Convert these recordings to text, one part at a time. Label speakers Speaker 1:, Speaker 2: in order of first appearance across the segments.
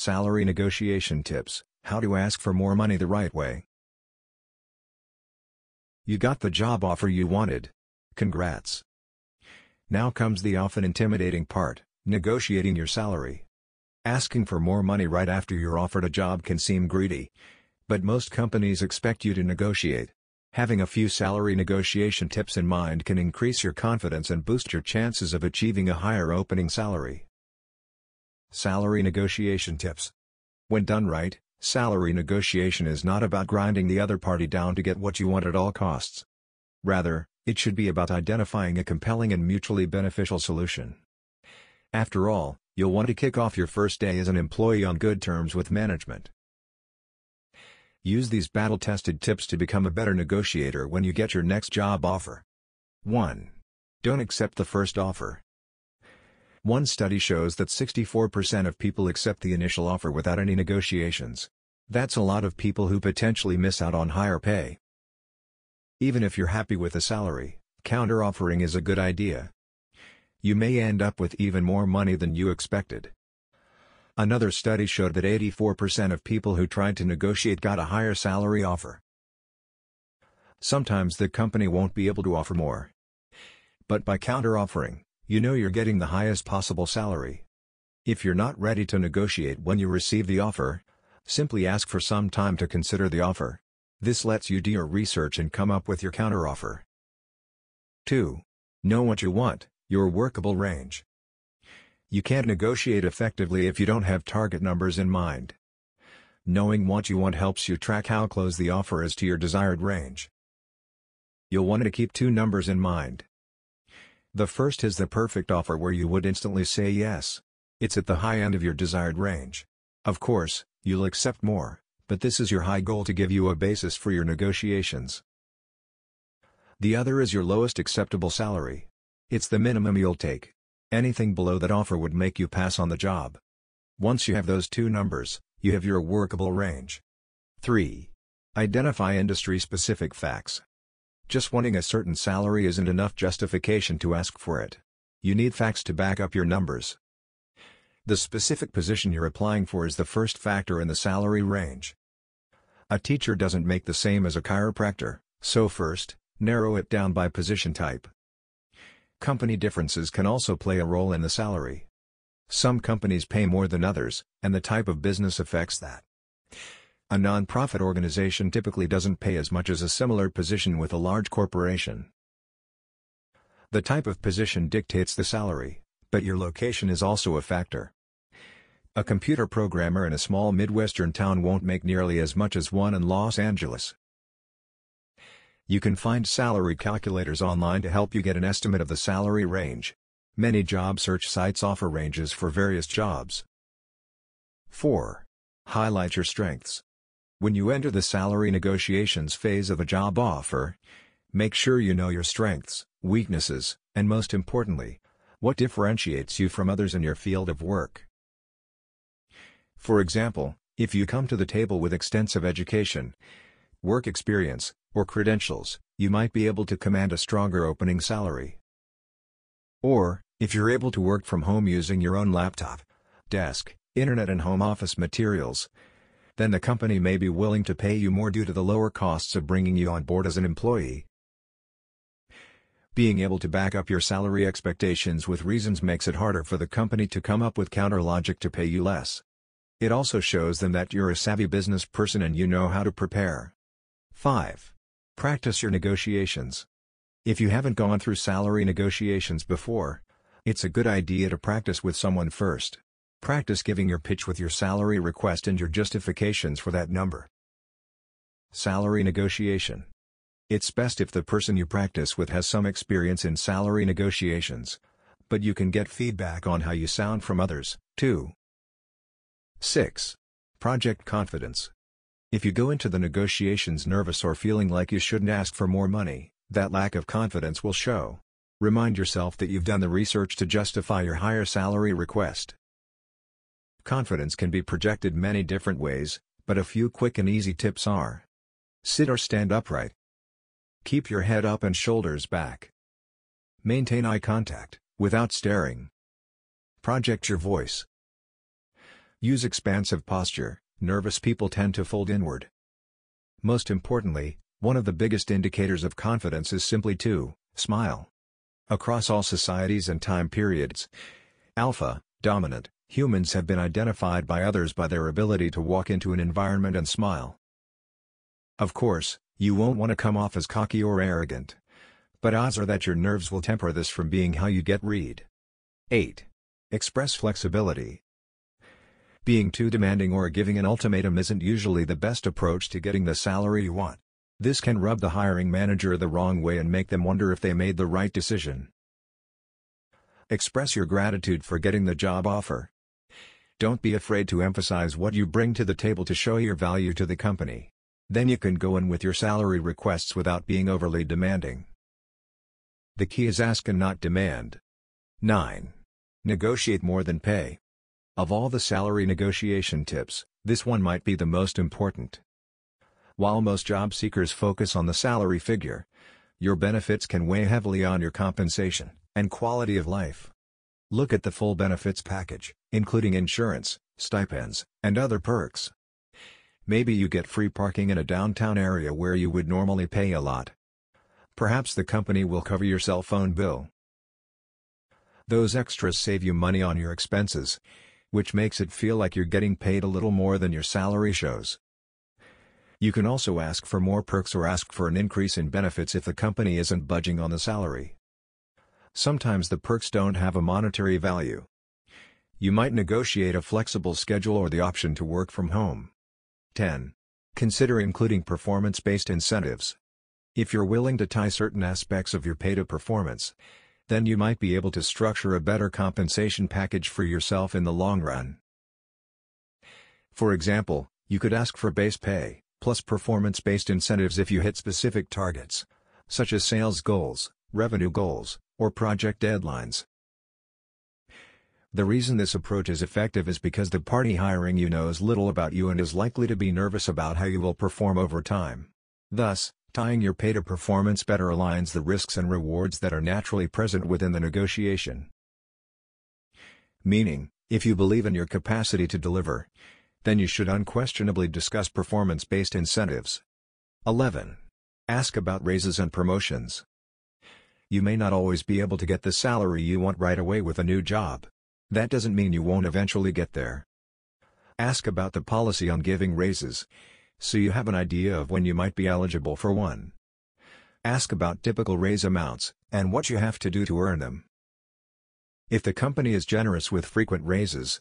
Speaker 1: Salary Negotiation Tips How to Ask for More Money the Right Way. You got the job offer you wanted. Congrats. Now comes the often intimidating part negotiating your salary. Asking for more money right after you're offered a job can seem greedy. But most companies expect you to negotiate. Having a few salary negotiation tips in mind can increase your confidence and boost your chances of achieving a higher opening salary. Salary Negotiation Tips When done right, salary negotiation is not about grinding the other party down to get what you want at all costs. Rather, it should be about identifying a compelling and mutually beneficial solution. After all, you'll want to kick off your first day as an employee on good terms with management. Use these battle-tested tips to become a better negotiator when you get your next job offer. 1. Don't accept the first offer. One study shows that 64% of people accept the initial offer without any negotiations. That's a lot of people who potentially miss out on higher pay. Even if you're happy with the salary, counter-offering is a good idea. You may end up with even more money than you expected. Another study showed that 84% of people who tried to negotiate got a higher salary offer. Sometimes the company won't be able to offer more. But by counter-offering, you know you're getting the highest possible salary. If you're not ready to negotiate when you receive the offer, simply ask for some time to consider the offer. This lets you do your research and come up with your counteroffer. 2. Know what you want, your workable range. You can't negotiate effectively if you don't have target numbers in mind. Knowing what you want helps you track how close the offer is to your desired range. You'll want to keep two numbers in mind. The first is the perfect offer where you would instantly say yes. It's at the high end of your desired range. Of course, you'll accept more, but this is your high goal to give you a basis for your negotiations. The other is your lowest acceptable salary. It's the minimum you'll take. Anything below that offer would make you pass on the job. Once you have those two numbers, you have your workable range. 3. Identify industry-specific facts. Just wanting a certain salary isn't enough justification to ask for it. You need facts to back up your numbers. The specific position you're applying for is the first factor in the salary range. A teacher doesn't make the same as a chiropractor, so first, narrow it down by position type. Company differences can also play a role in the salary. Some companies pay more than others, and the type of business affects that. A non-profit organization typically doesn't pay as much as a similar position with a large corporation. The type of position dictates the salary, but your location is also a factor. A computer programmer in a small Midwestern town won't make nearly as much as one in Los Angeles. You can find salary calculators online to help you get an estimate of the salary range. Many job search sites offer ranges for various jobs. 4. Highlight your strengths. When you enter the salary negotiations phase of a job offer, make sure you know your strengths, weaknesses, and most importantly, what differentiates you from others in your field of work. For example, if you come to the table with extensive education, work experience, or credentials, you might be able to command a stronger opening salary. Or, if you're able to work from home using your own laptop, desk, internet and home office materials, then the company may be willing to pay you more due to the lower costs of bringing you on board as an employee. Being able to back up your salary expectations with reasons makes it harder for the company to come up with counter logic to pay you less. It also shows them that you're a savvy business person and you know how to prepare. 5. Practice your negotiations. If you haven't gone through salary negotiations before, it's a good idea to practice with someone first. Practice giving your pitch with your salary request and your justifications for that number. Salary Negotiation It's best if the person you practice with has some experience in salary negotiations. But you can get feedback on how you sound from others, too. 6. Project Confidence If you go into the negotiations nervous or feeling like you shouldn't ask for more money, that lack of confidence will show. Remind yourself that you've done the research to justify your higher salary request. Confidence can be projected many different ways, but a few quick and easy tips are Sit or stand upright. Keep your head up and shoulders back. Maintain eye contact, without staring. Project your voice. Use expansive posture, nervous people tend to fold inward. Most importantly, one of the biggest indicators of confidence is simply to smile. Across all societies and time periods, alpha, dominant, humans have been identified by others by their ability to walk into an environment and smile. Of course, you won't want to come off as cocky or arrogant. But odds are that your nerves will temper this from being how you get read. 8. Express flexibility. Being too demanding or giving an ultimatum isn't usually the best approach to getting the salary you want. This can rub the hiring manager the wrong way and make them wonder if they made the right decision. Express your gratitude for getting the job offer. Don't be afraid to emphasize what you bring to the table to show your value to the company. Then you can go in with your salary requests without being overly demanding. The key is ask and not demand. 9. Negotiate more than pay. Of all the salary negotiation tips, this one might be the most important. While most job seekers focus on the salary figure, your benefits can weigh heavily on your compensation and quality of life. Look at the full benefits package, including insurance, stipends, and other perks. Maybe you get free parking in a downtown area where you would normally pay a lot. Perhaps the company will cover your cell phone bill. Those extras save you money on your expenses, which makes it feel like you're getting paid a little more than your salary shows. You can also ask for more perks or ask for an increase in benefits if the company isn't budging on the salary. Sometimes the perks don't have a monetary value. You might negotiate a flexible schedule or the option to work from home. 10. Consider including performance-based incentives. If you're willing to tie certain aspects of your pay to performance, then you might be able to structure a better compensation package for yourself in the long run. For example, you could ask for base pay, plus performance-based incentives if you hit specific targets, such as sales goals, revenue goals, or project deadlines. The reason this approach is effective is because the party hiring you knows little about you and is likely to be nervous about how you will perform over time. Thus, tying your pay to performance better aligns the risks and rewards that are naturally present within the negotiation. Meaning, if you believe in your capacity to deliver, then you should unquestionably discuss performance-based incentives. 11. Ask about raises and promotions. You may not always be able to get the salary you want right away with a new job. That doesn't mean you won't eventually get there. Ask about the policy on giving raises, so you have an idea of when you might be eligible for one. Ask about typical raise amounts, and what you have to do to earn them. If the company is generous with frequent raises,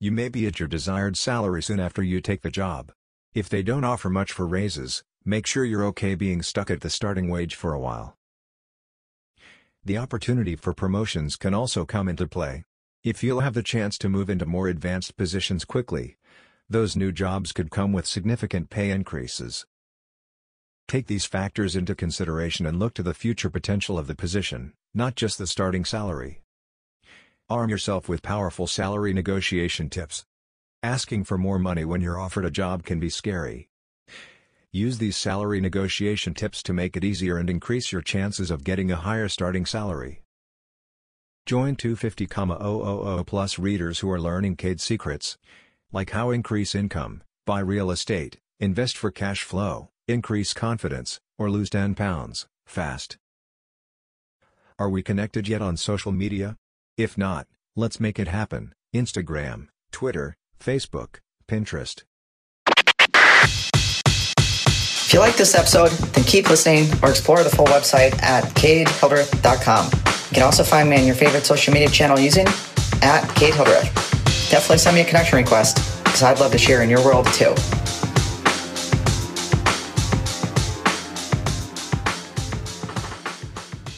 Speaker 1: you may be at your desired salary soon after you take the job. If they don't offer much for raises, make sure you're okay being stuck at the starting wage for a while. The opportunity for promotions can also come into play. If you'll have the chance to move into more advanced positions quickly, those new jobs could come with significant pay increases. Take these factors into consideration and look to the future potential of the position, not just the starting salary. Arm yourself with powerful salary negotiation tips. Asking for more money when you're offered a job can be scary. Use these salary negotiation tips to make it easier and increase your chances of getting a higher starting salary. Join 250,000 plus readers who are learning CADE secrets, like how increase income, buy real estate, invest for cash flow, increase confidence, or lose 10 pounds, fast. Are we connected yet on social media? If not, let's make it happen. Instagram, Twitter, Facebook, Pinterest.
Speaker 2: If you like this episode, then keep listening or explore the full website at cadehildreth.com. You can also find me on your favorite social media channel using at Cade Hildreth. Definitely send me a connection request because I'd love to share in your world too.